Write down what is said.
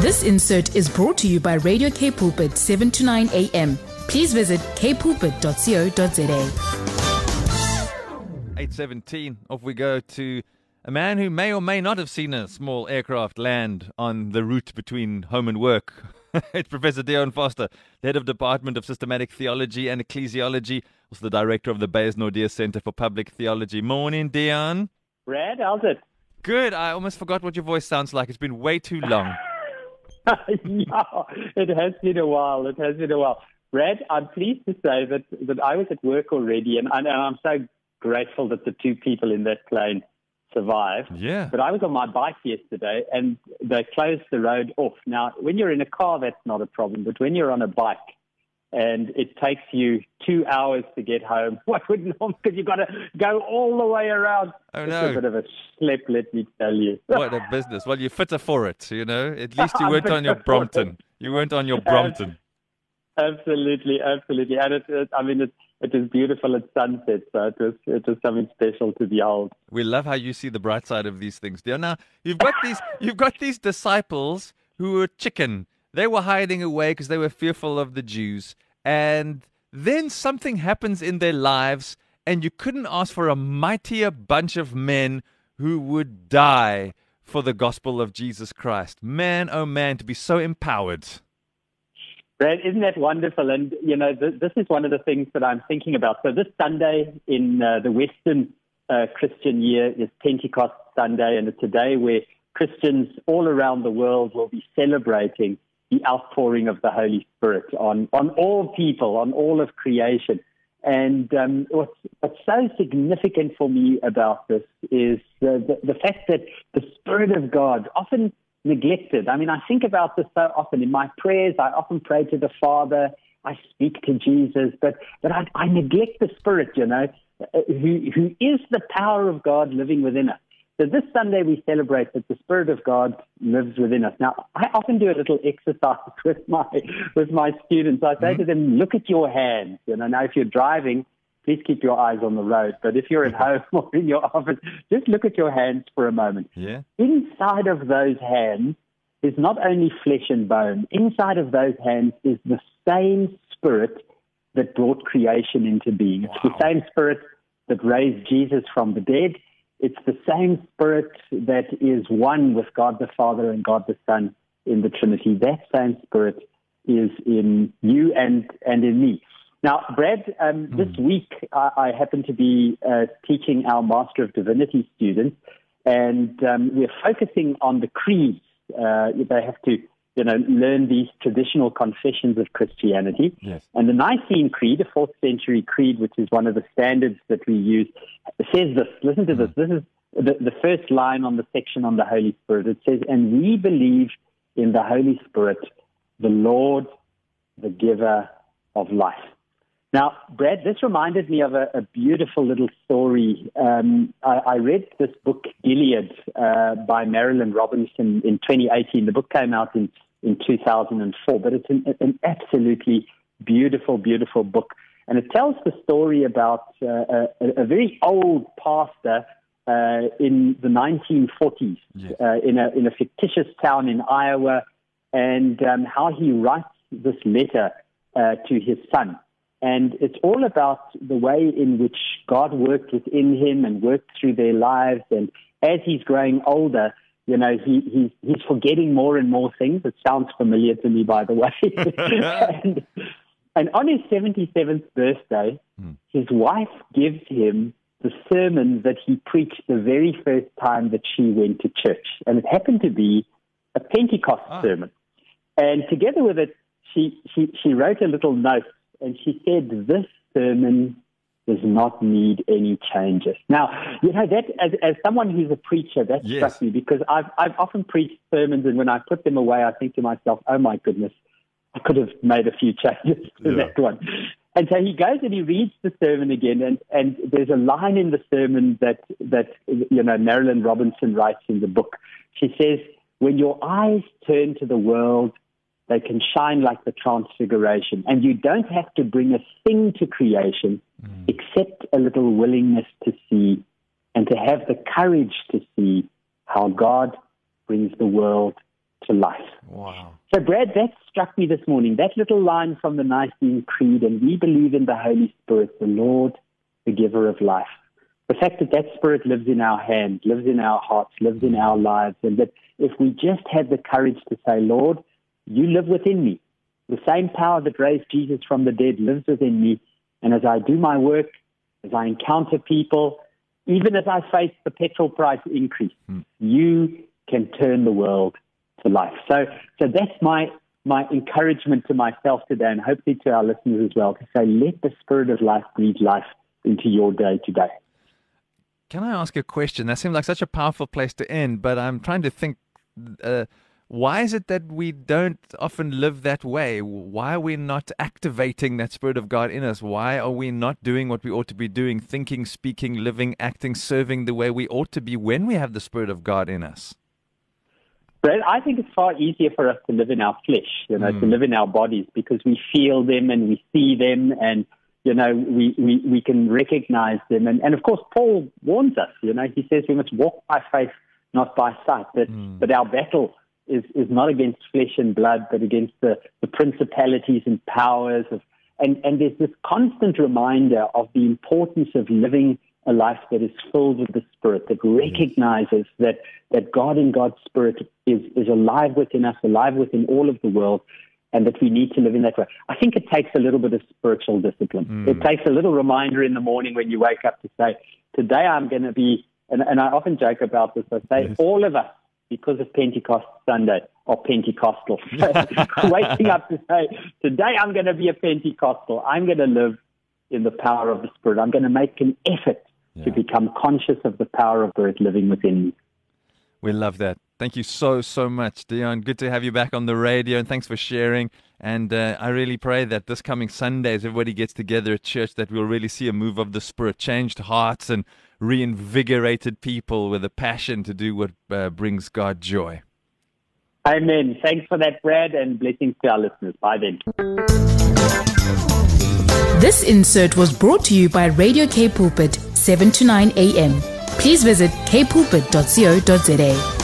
This insert is brought to you by Radio K Pulpit 7 to 9 a.m. Please visit kpulpit.co.za. 817, off we go to a man who may or may not have seen a small aircraft land on the route between home and work. it's Professor Dion Forster, the head of Department of Systematic Theology and Ecclesiology, also the director of the Beyers Naudé Center for Public Theology. Morning, Dion. Brad, how's it? Good. I almost forgot what your voice sounds like. It's been way too long. yeah, it has been a while. It has been a while. Brad, I'm pleased to say that, that I was at work already, and, and I'm so grateful that the two people in that plane survived. Yeah. But I was on my bike yesterday, and they closed the road off. Now, when you're in a car, that's not a problem, but when you're on a bike, and it takes you two hours to get home. What would not because you've got to go all the way around. Oh, it's no. a bit of a slip, let me tell you. what a business. Well, you're fitter for it, you know. At least you weren't on your Brompton. You weren't on your Brompton. Absolutely, absolutely. And it, it I mean, it, it is beautiful at sunset, so it was, it was something special to behold. We love how you see the bright side of these things, dear. Now you've got these, you've got these disciples who were chicken. They were hiding away because they were fearful of the Jews, and then something happens in their lives, and you couldn't ask for a mightier bunch of men who would die for the gospel of Jesus Christ. Man, oh man, to be so empowered. Brad, isn't that wonderful? And, you know, th- this is one of the things that I'm thinking about. So this Sunday in uh, the Western uh, Christian year is Pentecost Sunday, and it's a day where Christians all around the world will be celebrating the outpouring of the Holy Spirit on, on all people, on all of creation. And um, what's, what's so significant for me about this is the, the, fact that the Spirit of God often neglected. I mean, I think about this so often in my prayers. I often pray to the Father. I speak to Jesus, but but I, I neglect the Spirit. You know, who who is the power of God living within us. So this Sunday we celebrate that the Spirit of God lives within us. Now, I often do a little exercise with my with my students. I say to mm-hmm. them, "Look at your hands." You know, now if you're driving, please keep your eyes on the road. But if you're at home or in your office, just look at your hands for a moment. Yeah. Inside of those hands is not only flesh and bone. Inside of those hands is the same spirit that brought creation into being. It's the same spirit that raised Jesus from the dead. It's the same spirit that is one with God the Father and God the Son in the Trinity. That same spirit is in you and, and in me. Now, Brad, um, this week I, I happen to be uh, teaching our Master of Divinity students, and um, we're focusing on the creeds. Uh, they have to, you know, learn these traditional confessions of Christianity. Yes. And the Nicene Creed, a fourth century creed, which is one of the standards that we use, says this. Listen to this. This is the, the first line on the section on the Holy Spirit. It says, And we believe in the Holy Spirit, the Lord, the giver of life. Now, Brad, this reminded me of a, a beautiful little story. Um, I, I read this book, Gilead, uh, by Marilynne Robinson in 2018. The book came out in, in 2004, but it's an, an absolutely beautiful, beautiful book. And it tells the story about uh, a, a very old pastor uh, in the 1940s Yes. uh, in, a, in a fictitious town in Iowa, and um, how he writes this letter uh, to his son. And it's all about the way in which God worked within him and worked through their lives. And as he's growing older, you know, he, he's, he's forgetting more and more things. It sounds familiar to me, by the way. and, and on his 77th birthday, his wife gives him the sermon that he preached the very first time that she went to church. And it happened to be a Pentecost Ah. sermon. And together with it, she, she, she wrote a little note and she said, This sermon does not need any changes. Now, you know, that as, as someone who's a preacher, that Yes. struck me because I've, I've often preached sermons and when I put them away, I think to myself, oh my goodness, I could have made a few changes to Yeah. that one. And so he goes and he reads the sermon again, and, and there's a line in the sermon that, that, you know, Marilynne Robinson writes in the book. She says, when your eyes turn to the world, they can shine like the transfiguration. And you don't have to bring a thing to creation mm. except a little willingness to see and to have the courage to see how God brings the world to life. Wow. So, Brad, that struck me this morning. That little line from the Nicene Creed, and we believe in the Holy Spirit, the Lord, the giver of life. The fact that that Spirit lives in our hands, lives in our hearts, lives in our lives, and that if we just had the courage to say, Lord, you live within me. The same power that raised Jesus from the dead lives within me. And as I do my work, as I encounter people, even as I face the petrol price increase, mm. you can turn the world to life. So, so that's my my encouragement to myself today, and hopefully to our listeners as well, to say, let the Spirit of life breathe life into your day today. Can I ask a question? That seems like such a powerful place to end, but I'm trying to think. Uh, why is it that we don't often live that way? Why are we not activating that Spirit of God in us? Why are we not doing what we ought to be doing, thinking, speaking, living, acting, serving the way we ought to be when we have the Spirit of God in us? But I think it's far easier for us to live in our flesh, you know, mm. to live in our bodies because we feel them and we see them and, you know, we, we, we can recognize them. And, and of course, Paul warns us, you know, he says we must walk by faith, not by sight. But, mm. but our battle is, is not against flesh and blood, but against the, the principalities and powers of, and, and there's this constant reminder of the importance of living a life that is filled with the Spirit, that recognizes that, that God in God's Spirit is, is alive within us, alive within all of the world, and that we need to live in that way. I think it takes a little bit of spiritual discipline. Mm. It takes a little reminder in the morning when you wake up to say, Today I'm going to be, and, and I often joke about this, I say, yes. all of us, because of Pentecost Sunday, or Pentecostal. waking up to say, Today I'm going to be a Pentecostal. I'm going to live in the power of the Spirit. I'm going to make an effort yeah. to become conscious of the power of Spirit living within me. We love that. Thank you so, so much, Dion. Good to have you back on the radio, and thanks for sharing. And uh, I really pray that this coming Sunday, as everybody gets together at church, that we'll really see a move of the Spirit, changed hearts, and reinvigorated people with a passion to do what uh, brings God joy. Amen. Thanks for that, Brad, and blessings to our listeners. Bye then. This insert was brought to you by Radio K Pulpit, 7 to 9 a.m. Please visit kpulpit.co.za.